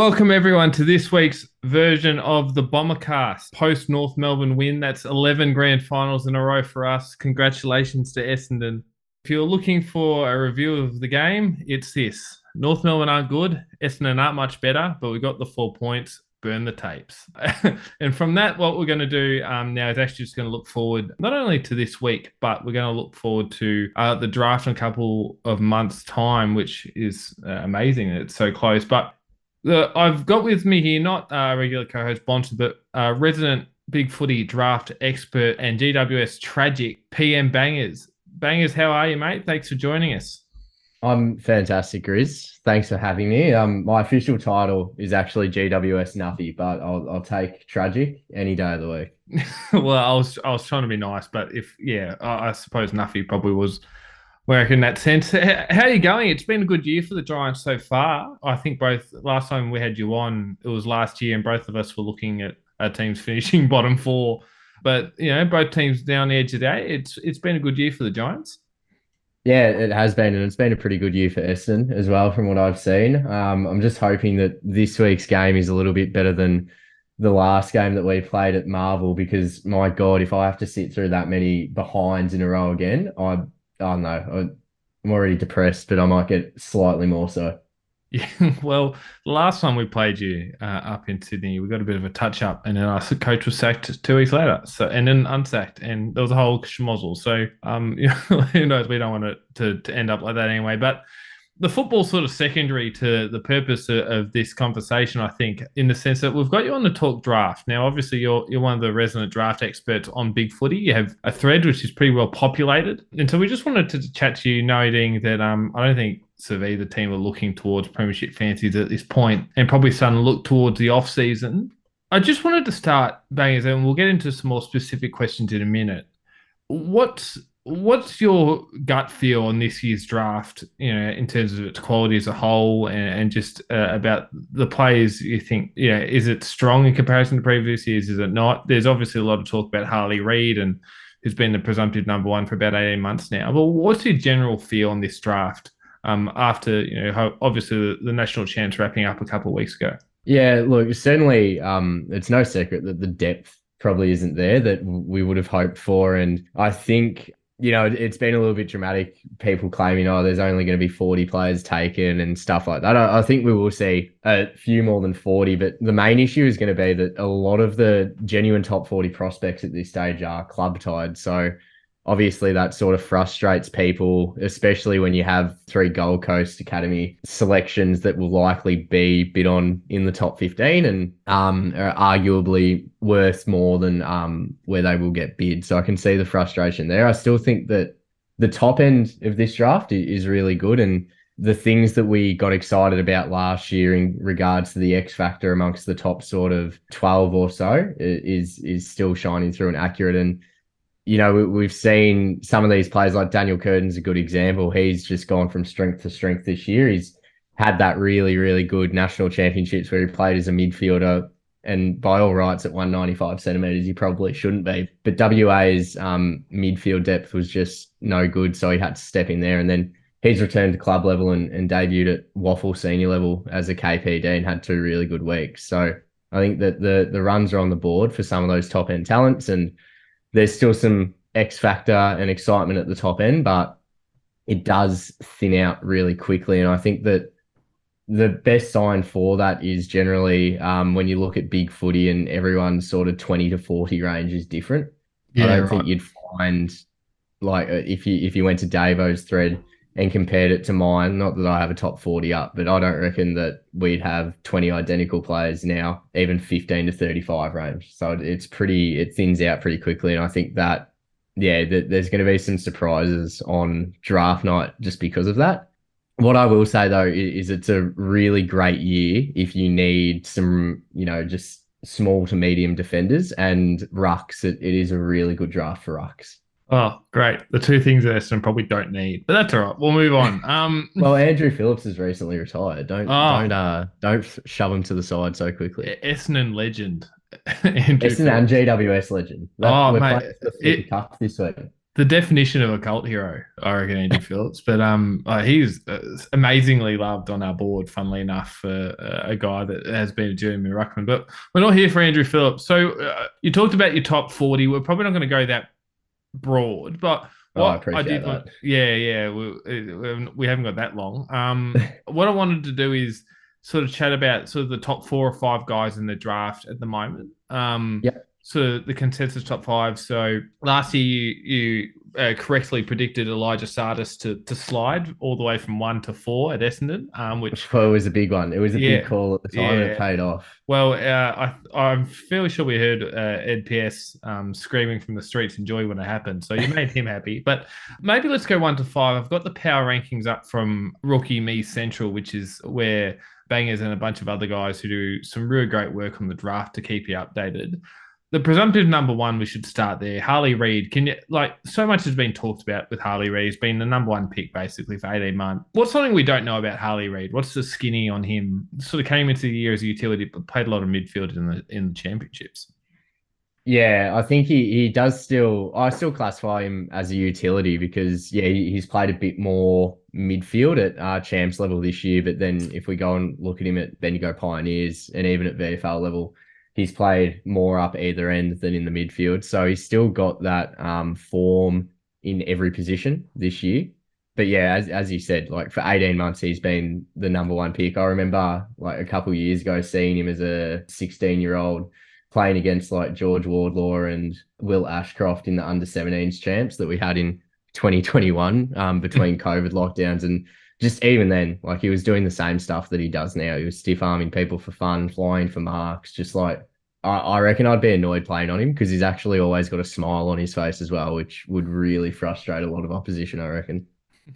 Welcome everyone to this week's version of the Bombercast post North Melbourne win. That's 11 grand finals in a row for us. Congratulations to Essendon. If you're looking for a review of the game, it's this. North Melbourne aren't good. Essendon aren't much better, but we got the four points. Burn the tapes. and from that, what we're going to do um, now is actually just going to look forward not only to this week, but we're going to look forward to uh, the draft in a couple of months' time, which is uh, amazing. It's so close. But the, I've got with me here not uh, regular co-host Bonson, but uh, resident big footy draft expert and GWS tragic PM Bangers. Bangers, how are you, mate? Thanks for joining us. I'm fantastic, Grizz. Thanks for having me. Um, my official title is actually GWS Nuffy, but I'll I'll take tragic any day of the week. well, I was I was trying to be nice, but if yeah, I, I suppose Nuffy probably was work in that sense. How are you going? It's been a good year for the Giants so far. I think both last time we had you on, it was last year, and both of us were looking at our teams finishing bottom four. But you know, both teams down the there today. It's it's been a good year for the Giants. Yeah, it has been, and it's been a pretty good year for Essendon as well, from what I've seen. Um, I'm just hoping that this week's game is a little bit better than the last game that we played at Marvel, because my God, if I have to sit through that many behinds in a row again, I oh no, I'm already depressed, but I might get slightly more so. Yeah, well, last time we played you uh, up in Sydney, we got a bit of a touch up, and then our coach was sacked two weeks later. So, and then unsacked, and there was a whole schmozzle. So, um, who knows? We don't want it to, to end up like that anyway. But the football sort of secondary to the purpose of, of, this conversation, I think, in the sense that we've got you on the talk draft. Now, obviously, you're you're one of the resident draft experts on big footy. You have a thread which is pretty well populated, and so we just wanted to chat to you, noting that um, I don't think sort of either team are looking towards premiership fancies at this point, and probably starting to look towards the off season. I just wanted to start bangers, and we'll get into some more specific questions in a minute. What's what's your gut feel on this year's draft? You know, in terms of its quality as a whole, and, and just uh, about the players you think. Yeah, is it strong in comparison to previous years? Is it not? There's obviously a lot of talk about Harley Reid and who's been the presumptive number one for about 18 months now. But what's your general feel on this draft? Um, after you know, obviously the, national chance wrapping up a couple of weeks ago. Yeah, look, certainly, um, it's no secret that the depth probably isn't there that we would have hoped for, and I think you know, it's been a little bit dramatic. People claiming, oh, there's only going to be 40 players taken and stuff like that. I, I, think we will see a few more than 40, but the main issue is going to be that a lot of the genuine top 40 prospects at this stage are club tied. So obviously that sort of frustrates people, especially when you have three Gold Coast Academy selections that will likely be bid on in the top 15 and um, are arguably worth more than um, where they will get bid. So I can see the frustration there. I still think that the top end of this draft is really good and the things that we got excited about last year in regards to the X factor amongst the top sort of 12 or so is is still shining through and accurate and you know, we've seen some of these players like Daniel Curtin's a good example. He's just gone from strength to strength this year. He's had that really, really good national championships where he played as a midfielder. And by all rights, at 195 centimeters, he probably shouldn't be. But WA's um, midfield depth was just no good. So he had to step in there. And then he's returned to club level and, and debuted at WAFL senior level as a KPD and had two really good weeks. So I think that the the runs are on the board for some of those top end talents. And there's still some X factor and excitement at the top end, but it does thin out really quickly. And I think that the best sign for that is generally um, when you look at big footy and everyone's sort of 20 to 40 range is different. Yeah, I don't right. think you'd find like uh, if you if you went to Davo's thread and compared it to mine, not that I have a top 40 up, but I don't reckon that we'd have 20 identical players now, even 15 to 35 range. So it's pretty, it thins out pretty quickly. And I think that, yeah, that there's going to be some surprises on draft night just because of that. What I will say though is, is it's a really great year if you need some, you know, just small to medium defenders and rucks. It, it is a really good draft for rucks. Oh, great. The two things that Essendon probably don't need. But that's all right. We'll move on. Um Well, Andrew Phillips has recently retired. Don't oh. don't uh don't shove him to the side so quickly. Essendon legend. Andrew Essendon and GWS legend. That, oh, mate. The it, Cup this week. the definition of a cult hero, I reckon, Andrew Phillips. But um, uh, he's uh, amazingly loved on our board, funnily enough, for uh, a guy that has been a journeyman ruckman. But we're not here for Andrew Phillips. So uh, you talked about your top 40. We're probably not going to go that broad, but Oh, I what I, did, that. yeah, yeah, we, we haven't got that long. Um, what I wanted to do is sort of chat about sort of the top four or five guys in the draft at the moment. Um, Yep. So the consensus top five. So last year you you uh, correctly predicted Elijah Tsatas to to slide all the way from one to four at Essendon, um, which was a big one. It was a Yeah. big call at the time, and Yeah. it paid off. well, uh, I, I'm fairly sure we heard uh, Ed PS um, screaming from the streets in joy when it happened. So you made him happy. But maybe let's go one to five. I've got the power rankings up from Rookie Me Central, which is where Bangers and a bunch of other guys who do some really great work on the draft to keep you updated. The presumptive number one, we should start there. Harley Reid. Can you like so much has been talked about with Harley Reid? He's been the number one pick basically for 18 months. What's something we don't know about Harley Reid? What's the skinny on him? Sort of came into the year as a utility, but played a lot of midfield in the in the championships. Yeah, I think he he does still. I still classify him as a utility because yeah, he, he's played a bit more midfield at uh, champs level this year. But then if we go and look at him at Bendigo Pioneers and even at VFL level, he's played more up either end than in the midfield. So he's still got that um, form in every position this year. But yeah, as as you said, like for 18 months, he's been the number one pick. I remember like a couple of years ago seeing him as a 16 year old playing against like George Wardlaw and Will Ashcroft in the under 17s champs that we had in 2021 um, between COVID lockdowns. And just even then, like he was doing the same stuff that he does now. He was stiff arming people for fun, flying for marks, just like I, I reckon I'd be annoyed playing on him because he's actually always got a smile on his face as well, which would really frustrate a lot of opposition, I reckon.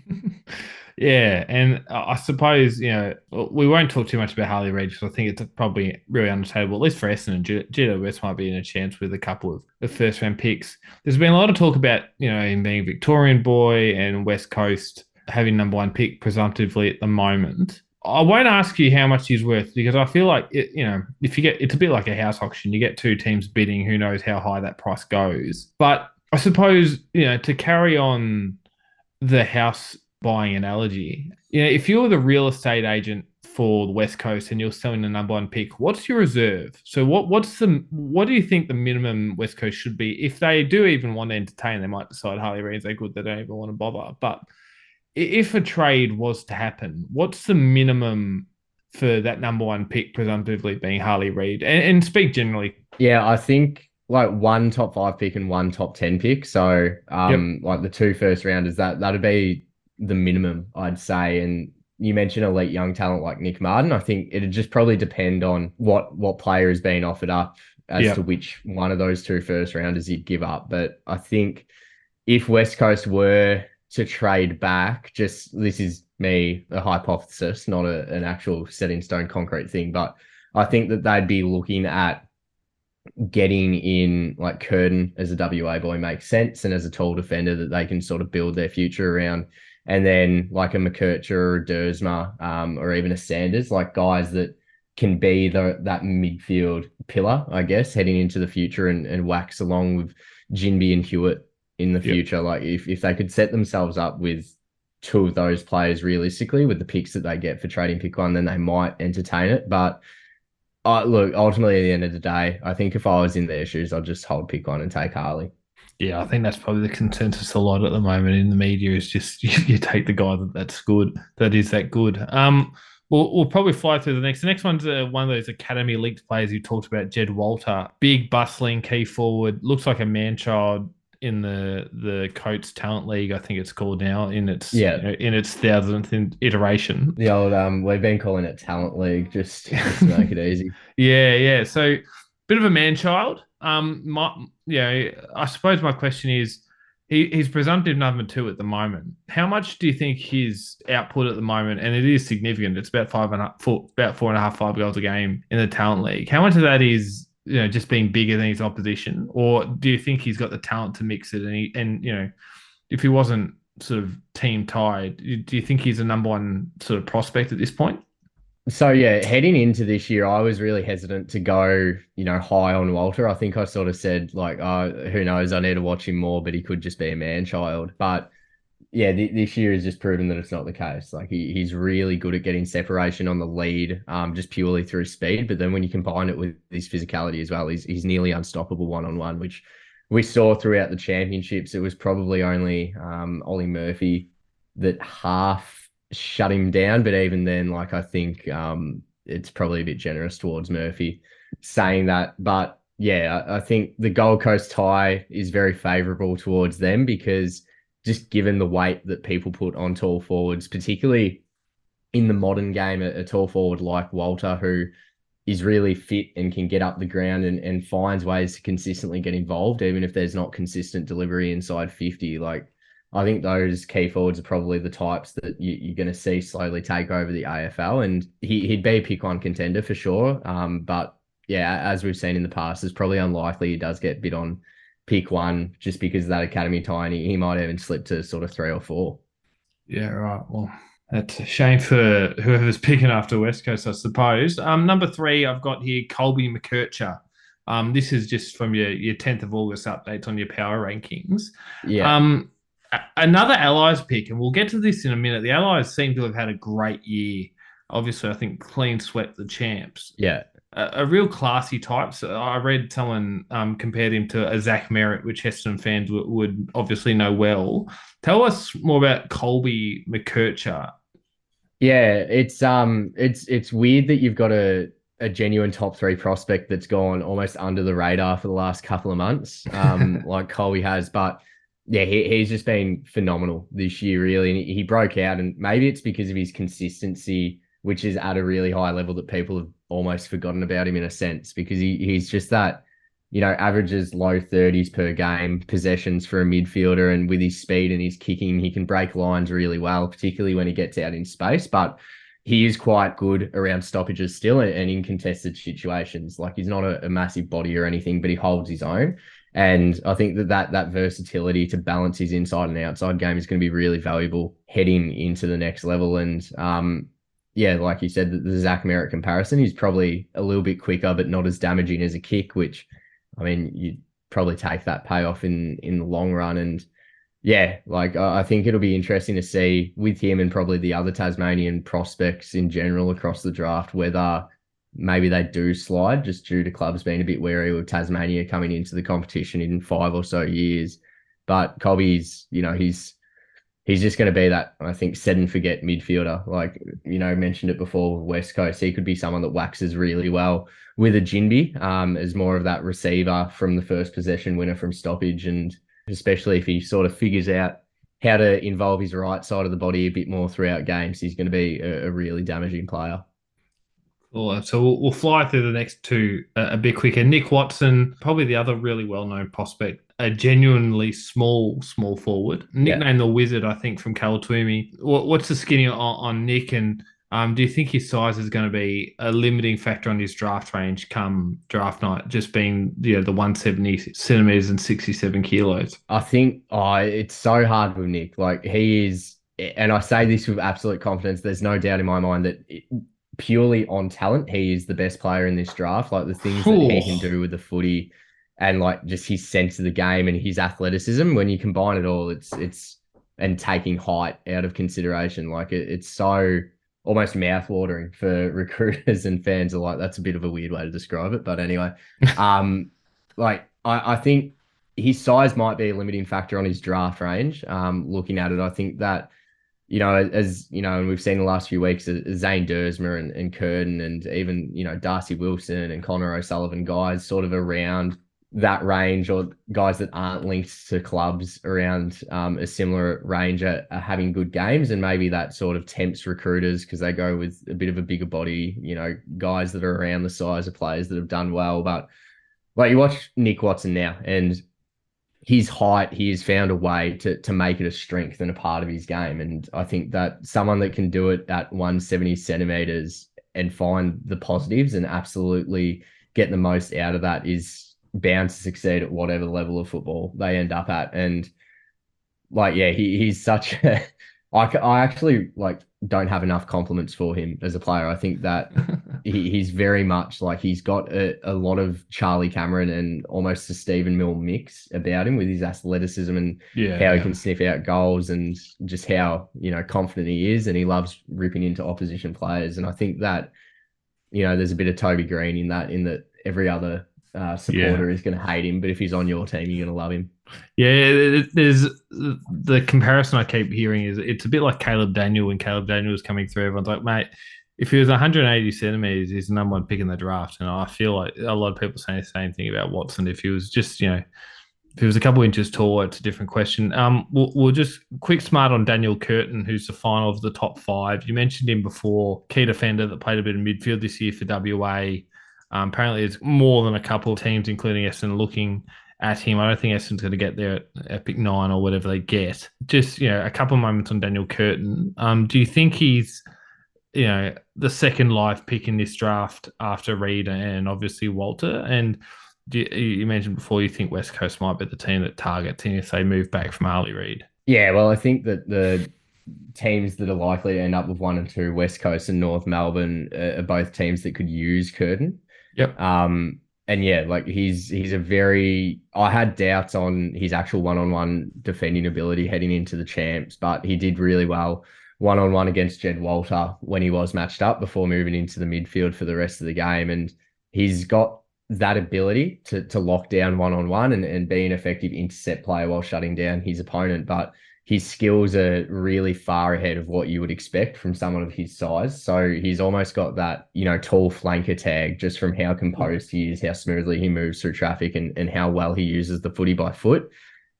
yeah, and I suppose you know we won't talk too much about Harley Reid because I think it's probably really understandable. At least for Essendon, G- GWS might be in a chance with a couple of the first round picks. There's been a lot of talk about you know him being Victorian boy and West Coast having number one pick presumptively at the moment. I won't ask you how much he's worth because I feel like it, you know if you get it's a bit like a house auction. You get two teams bidding. Who knows how high that price goes? But I suppose you know to carry on the house buying analogy. You know, if you're the real estate agent for the West Coast and you're selling the number one pick, what's your reserve? So what what's the what do you think the minimum West Coast should be? If they do even want to entertain, they might decide Harley Reid's they good, they don't even want to bother. But if a trade was to happen, what's the minimum for that number one pick presumptively being Harley Reid? And, and speak generally. Yeah, I think like one top five pick and one top ten pick. So um like the two first rounders, that that'd be the minimum, I'd say. And you mentioned elite young talent like Nic Martin. I think it'd just probably depend on what what player is being offered up as Yeah. to which one of those two first rounders you'd give up. But I think if West Coast were to trade back, just this is me, a hypothesis, not a, an actual set in stone concrete thing, but I think that they'd be looking at getting in like Curtin as a WA boy makes sense and as a tall defender that they can sort of build their future around. And then like a McKercher or a Duursma, um, or even a Sanders, like guys that can be the that midfield pillar, I guess, heading into the future and, and wax along with Ginbey and Hewett in the Yep. future. Like if, if they could set themselves up with two of those players realistically with the picks that they get for trading pick one, then they might entertain it. But uh, look, ultimately, at the end of the day, I think if I was in their shoes, I'd just hold pick one and take Harley. Yeah, I think that's probably the consensus a lot at the moment in the media is just you, you take the guy that, that's good, that is that good. Um, we'll, we'll probably fly through the next. The next one's uh, one of those academy leaked players you talked about, Jed Walter, big bustling key forward, looks like a man child in the the Coates Talent League. I think it's called now in its Yeah. you know, in its thousandth iteration. The old um, we've been calling it talent league just, just to make it easy. Yeah, yeah. So bit of a man child. Um, my, you know, I suppose my question is, he, he's presumptive number two at the moment. How much do you think his output at the moment, and it is significant, it's about five and a, four, about four and a half, five goals a game in the talent league. How much of that is you know just being bigger than his opposition, or do you think he's got the talent to mix it? And he, and you know, if he wasn't sort of team tied, do you think he's a number one sort of prospect at this point? So yeah, heading into this year, I was really hesitant to go, you know, high on Walter. I think I sort of said like, oh, who knows? I need to watch him more, but he could just be a man child. But yeah, th- this year has just proven that it's not the case. Like he, he's really good at getting separation on the lead, um, just purely through speed. But then when you combine it with his physicality as well, he's he's nearly unstoppable one on one, which we saw throughout the championships. It was probably only um, Ollie Murphy that half shut him down. But even then, like I think um, it's probably a bit generous towards Murphy saying that. But yeah, I, I think the Gold Coast tie is very favourable towards them because just given the weight that people put on tall forwards, particularly in the modern game, a, a tall forward like Walter, who is really fit and can get up the ground and, and finds ways to consistently get involved, even if there's not consistent delivery inside 50. Like I think those key forwards are probably the types that you, are going to see slowly take over the AFL, and he, would be a pick one contender for sure. Um, but yeah, as we've seen in the past, it's probably unlikely he does get bid on pick one just because of that academy tie, and he, he might even slip to sort of three or four. Yeah, right. Well, that's a shame for whoever's picking after West Coast, I suppose. Um, number three, I've got here Colby McKercher. Um, this is just from your your 10th of August updates on your power rankings. Yeah. Um, another Allies pick, and we'll get to this in a minute. The Allies seem to have had a great year. Obviously, I think clean swept the champs. Yeah. A, a real classy type. So I read someone um, compared him to a Zach Merrett, which Heston fans w- would obviously know well. Tell us more about Colby McKercher. Yeah, it's um, it's it's weird that you've got a a genuine top three prospect that's gone almost under the radar for the last couple of months, um, like Colby has, but yeah, he, he's just been phenomenal this year, really. And he broke out, and maybe it's because of his consistency, which is at a really high level that people have almost forgotten about him in a sense, because he, he's just that, you know, averages low 30s per game possessions for a midfielder. And with his speed and his kicking, he can break lines really well, particularly when he gets out in space. But he is quite good around stoppages still and, in contested situations. Like he's not a, a massive body or anything, but he holds his own. And I think that, that that versatility to balance his inside and outside game is going to be really valuable heading into the next level. And um, yeah, like you said, the, Zach Merrett comparison, he's probably a little bit quicker, but not as damaging as a kick, which I mean, you probably take that payoff in in the long run. And yeah, like I think it'll be interesting to see with him and probably the other Tasmanian prospects in general across the draft whether maybe they do slide just due to clubs being a bit wary of Tasmania coming into the competition in five or so years. But Colby's, you know, he's he's just going to be that I think set and forget midfielder. Like you know, mentioned it before, West Coast. He could be someone that waxes really well with a Ginbey um, as more of that receiver from the first possession winner from stoppage, and especially if he sort of figures out how to involve his right side of the body a bit more throughout games, he's going to be a, a really damaging player. Cool. So we'll, we'll, fly through the next two a, a bit quicker. Nick Watson, probably the other really well known prospect, a genuinely small, small forward. Nicknamed yeah. the Wizard, I think, from Kalatumi. What, what's the skinny on, on Nick? And um, do you think his size is going to be a limiting factor on his draft range come draft night, just being you know, the 170 centimeters and 67 kilos? I think oh, it's so hard with Nick. Like, he is, and I say this with absolute confidence, there's no doubt in my mind that. It, purely on talent, he is the best player in this draft. Like the things that he can do with the footy and like just his sense of the game and his athleticism. When you combine it all, it's it's and taking height out of consideration. Like it, it's so almost mouthwatering for recruiters and fans are like that's a bit of a weird way to describe it. But anyway, um like I, I think his size might be a limiting factor on his draft range. Um, looking at it, I think that you know, as you know, and we've seen the last few weeks, uh, Zane Duursma and, and Curtin and even, you know, Darcy Wilson and Connor O'Sullivan guys sort of around that range or guys that aren't linked to clubs around um, a similar range are, are, having good games. And maybe that sort of tempts recruiters because they go with a bit of a bigger body, you know, guys that are around the size of players that have done well. But like you watch Nick Watson now and his height, he has found a way to to make it a strength and a part of his game. And I think that someone that can do it at 170 centimeters and find the positives and absolutely get the most out of that is bound to succeed at whatever level of football they end up at. And like, yeah, he, he's such a, I, I actually like don't have enough compliments for him as a player. I think that he, he's very much like he's got a, a lot of Charlie Cameron and almost a Stephen Milne mix about him with his athleticism and yeah, how he can sniff out goals and just how you know confident he is and he loves ripping into opposition players. And I think that you know there's a bit of Toby Greene in that in that every other uh, supporter is going to hate him, but if he's on your team, you're going to love him. Yeah, there's the comparison I keep hearing is it's a bit like Caleb Daniel when Caleb Daniel was coming through. Everyone's like, mate, if he was 180 centimeters, he's the number one pick in the draft. And I feel like a lot of people saying the same thing about Watson. If he was just, you know, if he was a couple inches taller, it's a different question. Um, we'll, we'll just quick smart on Daniel Curtin, who's the final of the top five. You mentioned him before, key defender that played a bit of midfield this year for WA. Um, apparently, it's more than a couple of teams, including Essendon, looking at him. I don't think Essendon's going to get there at, pick nine or whatever they get. Just you know, a couple of moments on Daniel Curtin. Um, do you think he's you know the second live pick in this draft after Reid and obviously Walter? And you, you mentioned before you think West Coast might be the team that targets him if they move back from Harley Reid. Yeah, well, I think that the teams that are likely to end up with one and two, West Coast and North Melbourne, uh, are both teams that could use Curtin. Yep. Um, and yeah, like he's he's a very. I had doubts on his actual one-on-one defending ability heading into the champs, but he did really well one-on-one against Jed Walter when he was matched up before moving into the midfield for the rest of the game, and he's got that ability to to lock down one-on-one and, and be an effective intercept player while shutting down his opponent, but his skills are really far ahead of what you would expect from someone of his size. So he's almost got that, you know, tall flanker tag just from how composed he is, how smoothly he moves through traffic and, and how well he uses the footy by foot.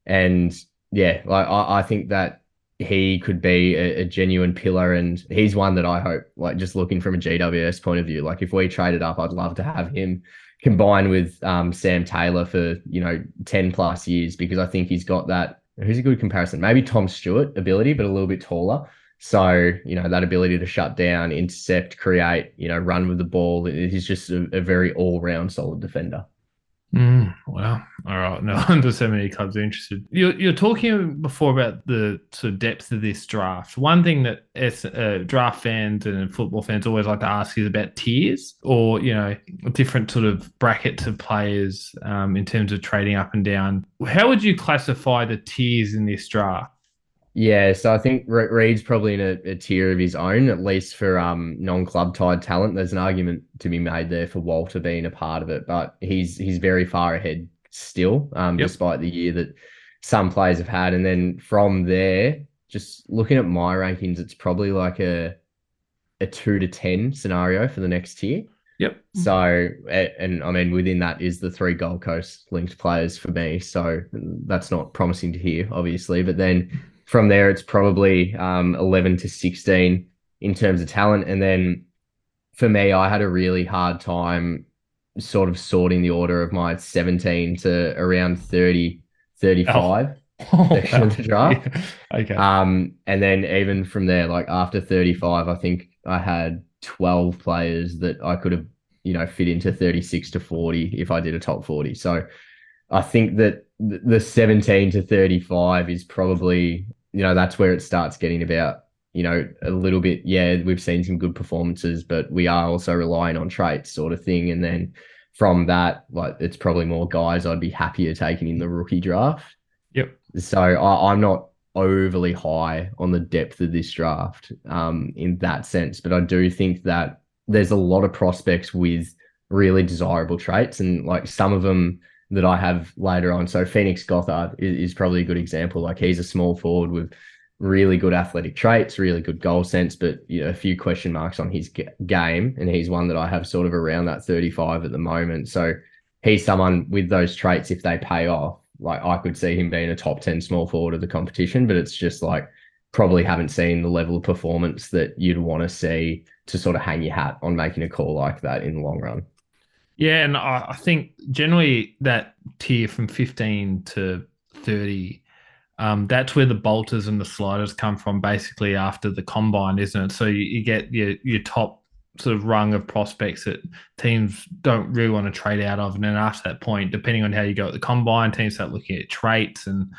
And yeah, like I, I think that he could be a, a genuine pillar and he's one that I hope, like just looking from a GWS point of view, like if we traded up, I'd love to have him combined with um, Sam Taylor for, you know, 10 plus years because I think he's got that who's a good comparison? Maybe Tom Stewart ability, but a little bit taller. So, you know, that ability to shut down, intercept, create, you know, run with the ball. He's just a, a very all round solid defender. Mm, well, all right. No wonder so many clubs are interested. You're, you're talking before about the sort of depth of this draft. One thing that uh, draft fans and football fans always like to ask is about tiers or, you know, different sort of brackets of players um, in terms of trading up and down. How would you classify the tiers in this draft? Yeah, so I think Re- Reid's probably in a, a, tier of his own, at least for um, non-club tied talent. There's an argument to be made there for Walter being a part of it, but he's he's very far ahead still, um, Yep. despite the year that some players have had. And then from there, just looking at my rankings, it's probably like a a two to ten scenario for the next tier. Yep. So, and I mean, within that is the three Gold Coast linked players for me. So that's not promising to hear, obviously. But then from there, it's probably um, 11 to 16 in terms of talent. And then for me, I had a really hard time sort of sorting the order of my 17 to around 30, 35 section of the draft. Yeah. Okay. Um, and then even from there, like after 35, I think I had 12 players that I could have, you know, fit into 36 to 40 if I did a top 40. So I think that the 17 to 35 is probably, you know, that's where it starts getting about, you know, a little bit. Yeah, we've seen some good performances, but we are also relying on traits, sort of thing. And then from that, like, it's probably more guys I'd be happier taking in the rookie draft. Yep. So I, I'm not overly high on the depth of this draft um, in that sense, but I do think that there's a lot of prospects with really desirable traits, and like some of them that I have later on. So Phoenix Gothard is, is probably a good example. Like he's a small forward with really good athletic traits, really good goal sense, but you know, a few question marks on his ga- game, and he's one that I have sort of around that 35 at the moment. So he's someone with those traits if they pay off like I could see him being a top 10 small forward of the competition, but it's just like probably haven't seen the level of performance that you'd want to see to sort of hang your hat on making a call like that in the long run. Yeah, and I, I think generally that tier from 15 to 30, um, that's where the bolters and the sliders come from basically after the combine, isn't it? So you, you get your, your top sort of rung of prospects that teams don't really want to trade out of. And then after that point, depending on how you go at the combine, teams start looking at traits and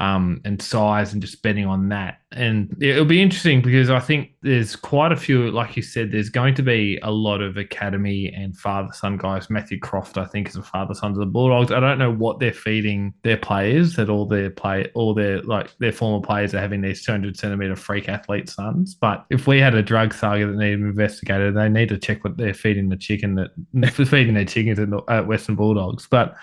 um, and size and just betting on that. And it'll be interesting because I think there's quite a few, like you said, there's going to be a lot of academy and father son guys. Matthew Croft, I think, is a father son of the Bulldogs. I don't know what they're feeding their players that all their play, all their like their former players are having these 200 centimeter freak athlete sons. But if we had a drug saga that needed investigated, they need to check what they're feeding the chicken that feeding their chickens at Western Bulldogs. But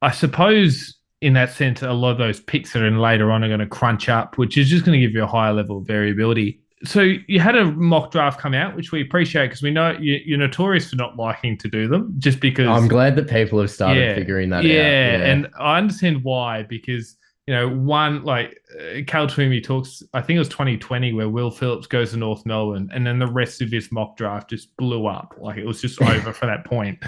I suppose in that sense, a lot of those picks that are in later on are going to crunch up, which is just going to give you a higher level of variability. So you had a mock draft come out, which we appreciate because we know you, are notorious for not liking to do them, just because. I'm glad that people have started yeah, figuring that yeah, out. Yeah, and I understand why because you know, one like uh, Cal Twomey talks, I think it was 2020 where Will Phillips goes to North Melbourne, and then the rest of his mock draft just blew up. Like it was just over for that point.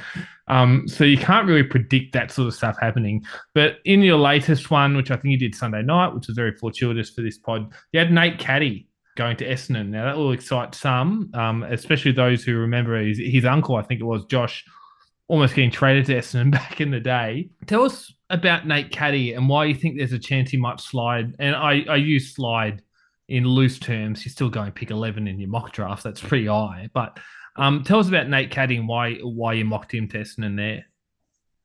Um, so you can't really predict that sort of stuff happening. But in your latest one, which I think you did Sunday night, which was very fortuitous for this pod, you had Nate Caddy going to Essendon. Now that will excite some, um, especially those who remember his, his uncle, I think it was Josh, almost getting traded to Essendon back in the day. Tell us about Nate Caddy and why you think there's a chance he might slide. And I, I use slide in loose terms. You're still going pick 11 in your mock draft. That's pretty high. But um, tell us about Nate Caddy and why why you mocked him testing in there.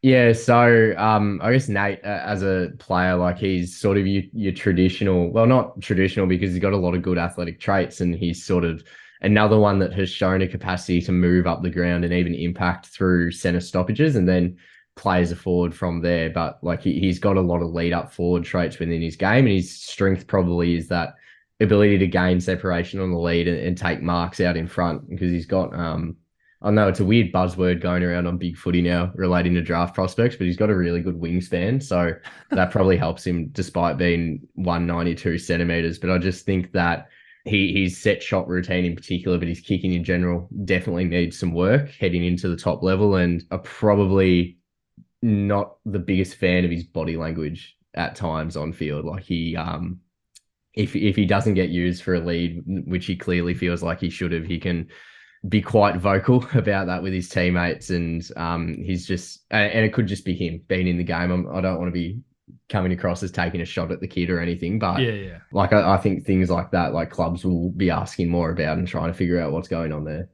Yeah, so um, I guess Nate, uh, as a player, like he's sort of your, your traditional, well, not traditional because he's got a lot of good athletic traits, and he's sort of another one that has shown a capacity to move up the ground and even impact through center stoppages. And then plays a forward from there. But like he, he's got a lot of lead up forward traits within his game, and his strength probably is that ability to gain separation on the lead and, and take marks out in front because he's got um I know it's a weird buzzword going around on big footy now relating to draft prospects, but he's got a really good wingspan. So that probably helps him despite being 192 centimeters. But I just think that he his set shot routine in particular, but his kicking in general definitely needs some work heading into the top level. And I probably not the biggest fan of his body language at times on field. Like he, um, if if he doesn't get used for a lead, which he clearly feels like he should have, he can be quite vocal about that with his teammates, and um, he's just and it could just be him being in the game. I'm, I do not want to be coming across as taking a shot at the kid or anything, but yeah, yeah. Like I, I think things like that, like clubs will be asking more about and trying to figure out what's going on there.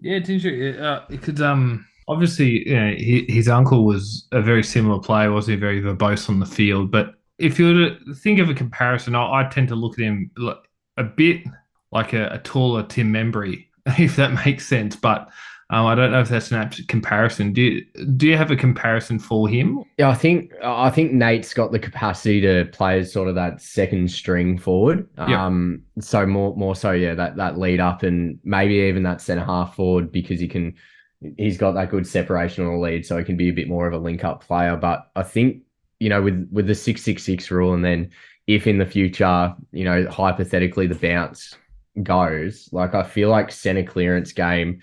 Yeah, it's interesting uh, because um obviously, you know, he, his uncle was a very similar player, wasn't he? Very verbose on the field. But if you were to think of a comparison, I, I tend to look at him a bit like a, a taller Tim Membrey, if that makes sense. But um, I don't know if that's an apt comparison. Do you, do you have a comparison for him? Yeah, I think I think Nate's got the capacity to play as sort of that second string forward. Yep. Um, so more more so, yeah, that that lead up and maybe even that centre half forward because he can he's got that good separation on the lead, so he can be a bit more of a link up player. But I think you know with with the six six six rule, and then if in the future you know hypothetically the bounce goes, like I feel like center clearance game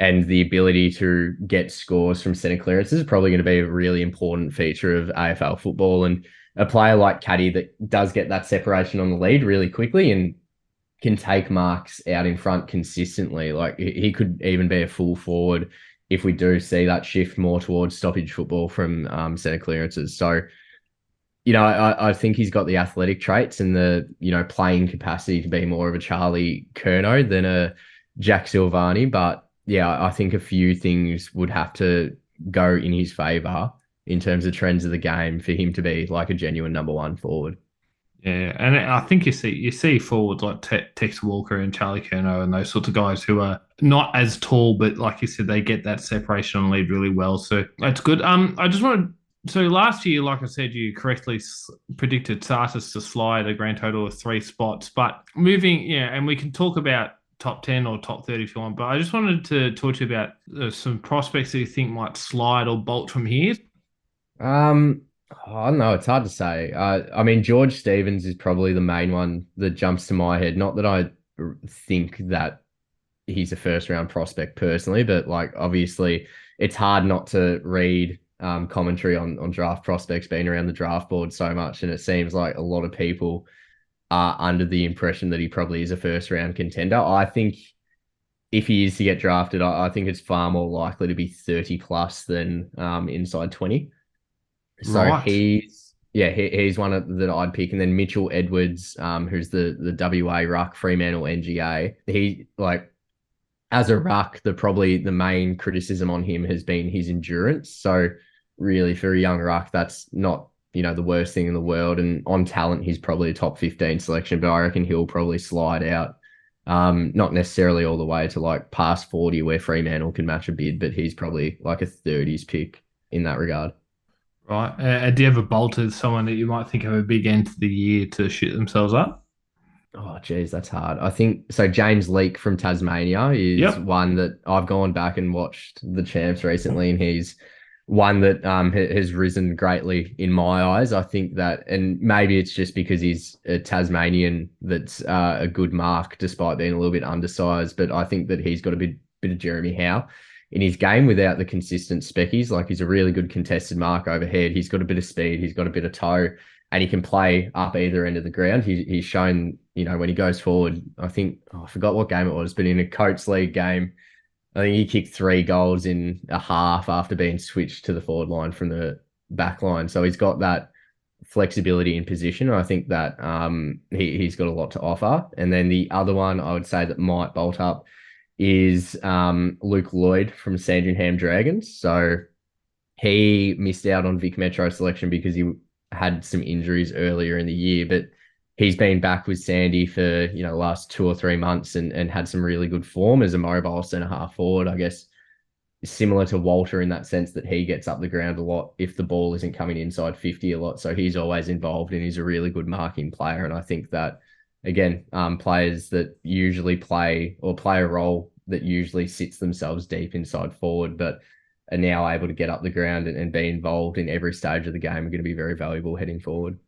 and the ability to get scores from center clearance is probably going to be a really important feature of AFL football. And a player like Caddy that does get that separation on the lead really quickly and can take marks out in front consistently. Like he could even be a full forward if we do see that shift more towards stoppage football from um, centre clearances. So, you know, I, I think he's got the athletic traits and the, you know, playing capacity to be more of a Charlie Curnow than a Jack Silvagni. But yeah, I think a few things would have to go in his favour in terms of trends of the game for him to be like a genuine number one forward. Yeah, and I think you see you see forwards like Tex Walker and Charlie Curnow and those sorts of guys who are not as tall, but like you said, they get that separation and lead really well. So that's good. Um, I just wanted. So last year, like I said, you correctly predicted Tsatas to slide a grand total of three spots. But moving, yeah, and we can talk about top 10 or top 30 if you want. But I just wanted to talk to you about uh, some prospects that you think might slide or bolt from here. Um, I don't know. It's hard to say. Uh, I mean, George Stevens is probably the main one that jumps to my head. Not that I think that he's a first round prospect personally, but like obviously, it's hard not to read um, commentary on on draft prospects being around the draft board so much, and it seems like a lot of people are under the impression that he probably is a first round contender. I think if he is to get drafted, I, I think it's far more likely to be thirty plus than um, inside twenty. So right. he's yeah, he, he's one of, that I'd pick, and then Mitchell Edwards, um, who's the the WA ruck Fremantle NGA. He like as a ruck, the probably the main criticism on him has been his endurance. So really, for a young ruck, that's not you know the worst thing in the world. And on talent, he's probably a top fifteen selection, but I reckon he'll probably slide out. Um, not necessarily all the way to like past 40 where Fremantle can match a bid, but he's probably like a 30s pick in that regard. Right. Uh, do you ever bolted someone that you might think of a big end to the year to shoot themselves up? Oh, geez, that's hard. I think so. James Leake from Tasmania is yep. one that I've gone back and watched the champs recently, and he's one that um, has risen greatly in my eyes. I think that, and maybe it's just because he's a Tasmanian that's uh, a good mark, despite being a little bit undersized. But I think that he's got a bit bit of Jeremy Howe in his game without the consistent speckies. Like he's a really good contested mark overhead. He's got a bit of speed. He's got a bit of toe, and he can play up either end of the ground. He, he's shown, you know, when he goes forward. I think oh, I forgot what game it was, but in a Coates League game, I think he kicked three goals in a half after being switched to the forward line from the back line. So he's got that flexibility in position. I think that um, he, he's got a lot to offer. And then the other one I would say that might bolt up is um, Luke Lloyd from Sandringham Dragons. So he missed out on Vic Metro selection because he had some injuries earlier in the year, but he's been back with Sandy for you know last two or three months and and had some really good form as a mobile centre half forward. I guess similar to Walter in that sense that he gets up the ground a lot if the ball isn't coming inside 50 a lot. So he's always involved and he's a really good marking player. And I think that again, um, players that usually play or play a role that usually sits themselves deep inside forward, but are now able to get up the ground and, and be involved in every stage of the game are going to be very valuable heading forward.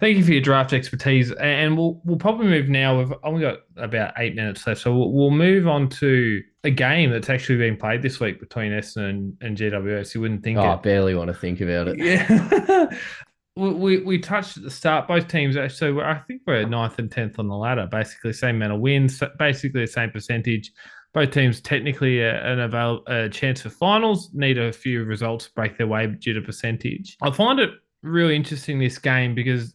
Thank you for your draft expertise, and we'll we'll probably move now. We've only got about eight minutes left, so we'll, we'll move on to a game that's actually being played this week between Essendon and, and GWS. You wouldn't think. Oh, it. I barely want to think about it. Yeah. we, we touched at the start. Both teams actually, I think we're ninth and tenth on the ladder. Basically, same amount of wins, basically the same percentage. Both teams technically an avail- a chance for finals. Need a few results break their way due to percentage. I find it really interesting this game because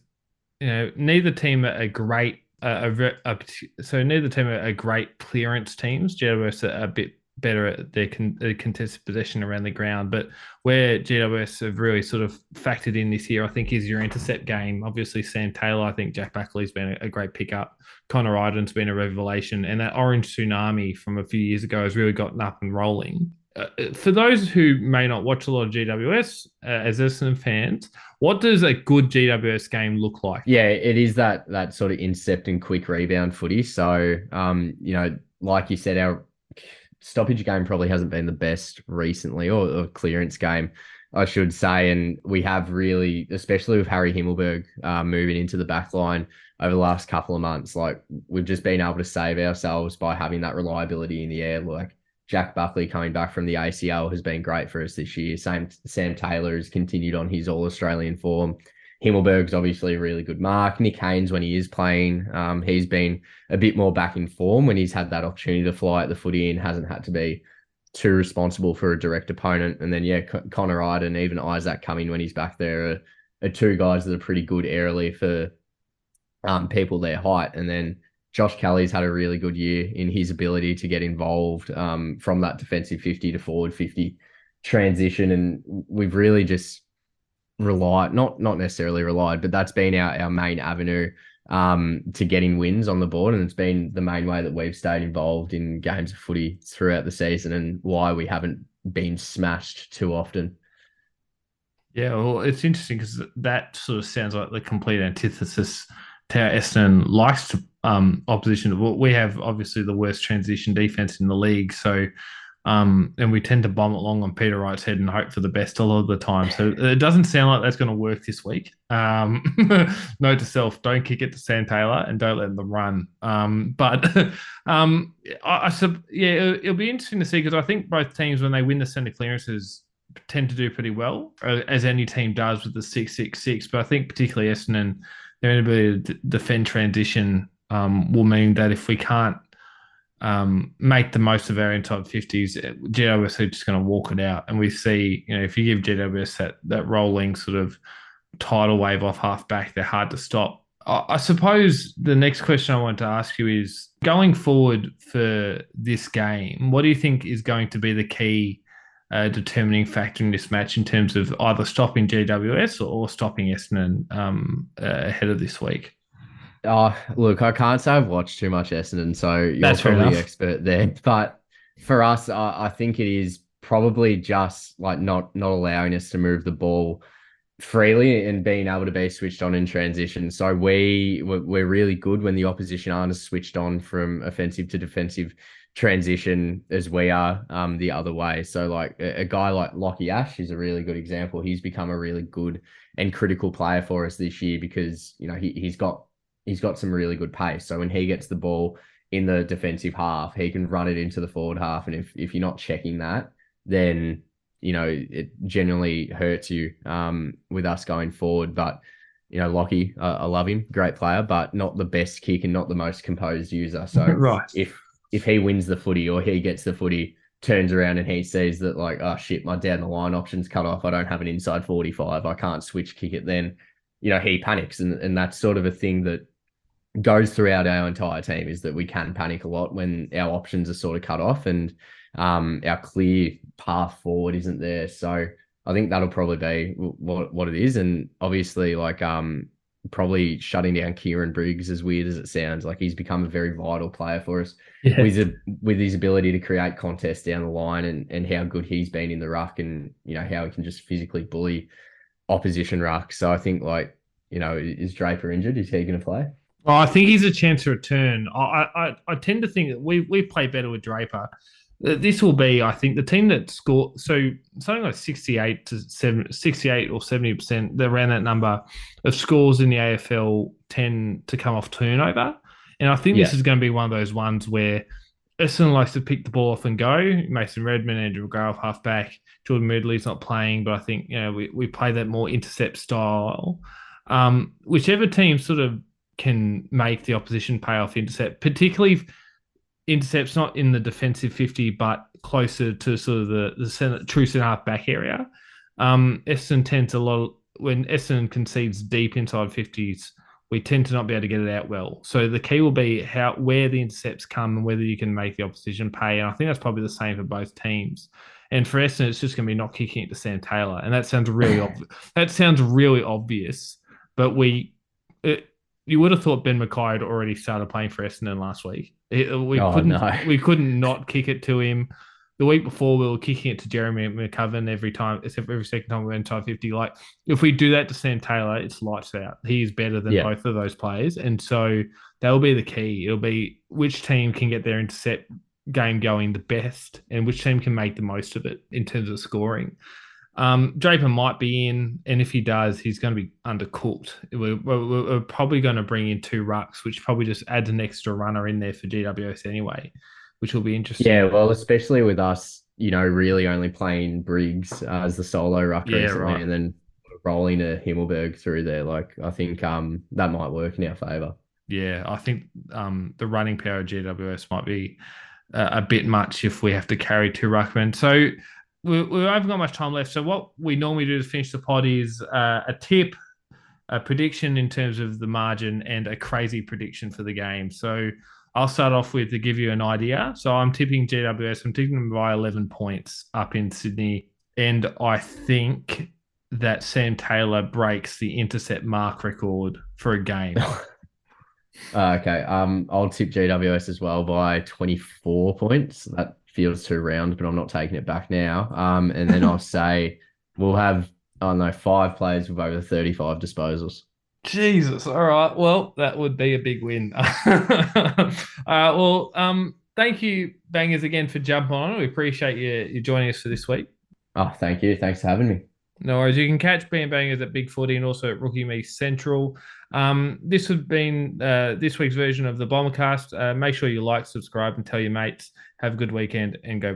you know neither team are great. Uh, a, a, so neither team are great clearance teams. GWS are a bit better at their con- contested possession around the ground. But where GWS have really sort of factored in this year, I think, is your intercept game. Obviously, Sam Taylor, I think Jack Buckley's been a, a great pickup. Connor Idun's been a revelation. And that orange tsunami from a few years ago has really gotten up and rolling. Uh, for those who may not watch a lot of GWS uh, as Essendon fans, what does a good GWS game look like? Yeah, it is that that sort of intercept and quick rebound footy. So, um, you know, like you said, our stoppage game probably hasn't been the best recently, or, or clearance game, I should say. And we have really, especially with Harry Himmelberg uh, moving into the back line over the last couple of months, like we've just been able to save ourselves by having that reliability in the air. Like Jack Buckley coming back from the ACL has been great for us this year. Same Sam Taylor has continued on his All Australian form. Himmelberg's obviously a really good mark. Nick Haynes, when he is playing, um, he's been a bit more back in form when he's had that opportunity to fly at the footy and hasn't had to be too responsible for a direct opponent. And then, yeah, Connor Idun, even Isaac Cumming when he's back there are, are two guys that are pretty good airily for um, people their height. And then Josh Kelly's had a really good year in his ability to get involved um, from that defensive 50 to forward 50 transition. And we've really just relied, not not necessarily relied, but that's been our, our main avenue um, to getting wins on the board. And it's been the main way that we've stayed involved in games of footy throughout the season and why we haven't been smashed too often. Yeah, well, it's interesting because that sort of sounds like the complete antithesis to how Essendon likes to um, opposition. We have obviously the worst transition defense in the league, so um, and we tend to bomb it long on Peter Wright's head and hope for the best a lot of the time. So it doesn't sound like that's going to work this week. Um, note to self: don't kick it to Sam Taylor and don't let them run. Um, but um, I, I sub, yeah, it'll, it'll, be interesting to see because I think both teams when they win the centre clearances tend to do pretty well, uh, as any team does with the six six six. But I think particularly Essendon, their inability to defend transition um, will mean that if we can't um, make the most of our inside 50s, GWS are just going to walk it out. And we see, you know, if you give GWS that, that rolling sort of tidal wave off half back. They're hard to stop. I, I suppose the next question I want to ask you is going forward for this game, what do you think is going to be the key uh, determining factor in this match in terms of either stopping GWS or, or stopping Essendon um, uh, ahead of this week? Oh, look, I can't say I've watched too much Essendon, so you're That's probably the expert there. But for us, I, I think it is probably just like not not allowing us to move the ball freely and being able to be switched on in transition. So we we're really good when the opposition aren't as switched on from offensive to defensive transition as we are um, the other way. So like a, a, guy like Lachie Ash is a really good example. He's become a really good and critical player for us this year because you know he he's got he's got some really good pace. So when he gets the ball in the defensive half, he can run it into the forward half. And if if you're not checking that, then you know it generally hurts you um, with us going forward. But you know, Lachie, uh, I love him, great player, but not the best kick and not the most composed user. So right. if if he wins the footy or he gets the footy, turns around and he sees that like, oh shit, my down the line option's cut off. I don't have an inside 45. I can't switch kick it then. You know, he panics. And, and that's sort of a thing that goes throughout our entire team is that we can panic a lot when our options are sort of cut off and um, our clear path forward isn't there. So I think that'll probably be what what it is. And obviously, like um, probably shutting down Kieran Briggs, as weird as it sounds, like he's become a very vital player for us yeah. with a, with his ability to create contests down the line and and how good he's been in the ruck and you know how he can just physically bully opposition ruck. So I think like you know is Draper injured? Is he going to play? Well, I think he's a chance to return. I, I I tend to think that we we play better with Draper. Uh, this will be, I think, the team that scored so something like 68 to 7, 68 or 70%, around that number of scores in the AFL tend to come off turnover. And I think yeah. this is going to be one of those ones where Essendon likes to pick the ball off and go. Mason Redman, Andrew McGrath, halfback. Jordan Ridley's not playing, but I think, you know, we, we play that more intercept style. Um, whichever team sort of can make the opposition pay off intercept, particularly intercepts not in the defensive 50, but closer to sort of the, the center, true center half back area. Um, Essendon tends a lot, when Essendon concedes deep inside 50s, we tend to not be able to get it out well. So the key will be how where the intercepts come and whether you can make the opposition pay. And I think that's probably the same for both teams. And for Essendon, it's just going to be not kicking it to Sam Taylor, and that sounds really ob- that sounds really obvious. But we, it, you would have thought Ben McKay had already started playing for Essendon last week. Uh, we oh, couldn't no. we couldn't not kick it to him. The week before we were kicking it to Jeremy McGovern every time, except every second time we went inside 50. Like if we do that to Sam Taylor, it's lights out. He's better than yeah. both of those players. And so that'll be the key. It'll be which team can get their intercept game going the best and which team can make the most of it in terms of scoring. Um, Draper might be in, and if he does, he's going to be undercooked. We're, we're, we're, probably going to bring in two rucks, which probably just adds an extra runner in there for GWS anyway, which will be interesting. Yeah, well, especially with us, you know, really only playing Briggs uh, as the solo ruck yeah, right. and then rolling a Himmelberg through there. Like, I think um, that might work in our favour. Yeah, I think um, the running power of GWS might be uh, a bit much if we have to carry two ruckmen. So we, we haven't got much time left. So what we normally do to finish the pod is uh, a tip, a prediction in terms of the margin, and a crazy prediction for the game. So I'll start off with to give you an idea. So I'm tipping GWS. I'm tipping them by 11 points up in Sydney, and I think that Sam Taylor breaks the intercept mark record for a game. Uh, okay. Um, I'll tip GWS as well by 24 points. That feels too round, but I'm not taking it back now. Um, and then I'll say we'll have, I don't know, five players with over 35 disposals. Jesus. All right. Well, that would be a big win. all right. Well, um, thank you, Bangers, again for jumping on. We appreciate you, you joining us for this week. Oh, thank you. Thanks for having me. No worries. You can catch Bam Bangers at BigFooty and also at Rookie Me Central. Um, this has been uh, this week's version of the Bombercast. Uh, make sure you like, subscribe, and tell your mates. Have a good weekend and go.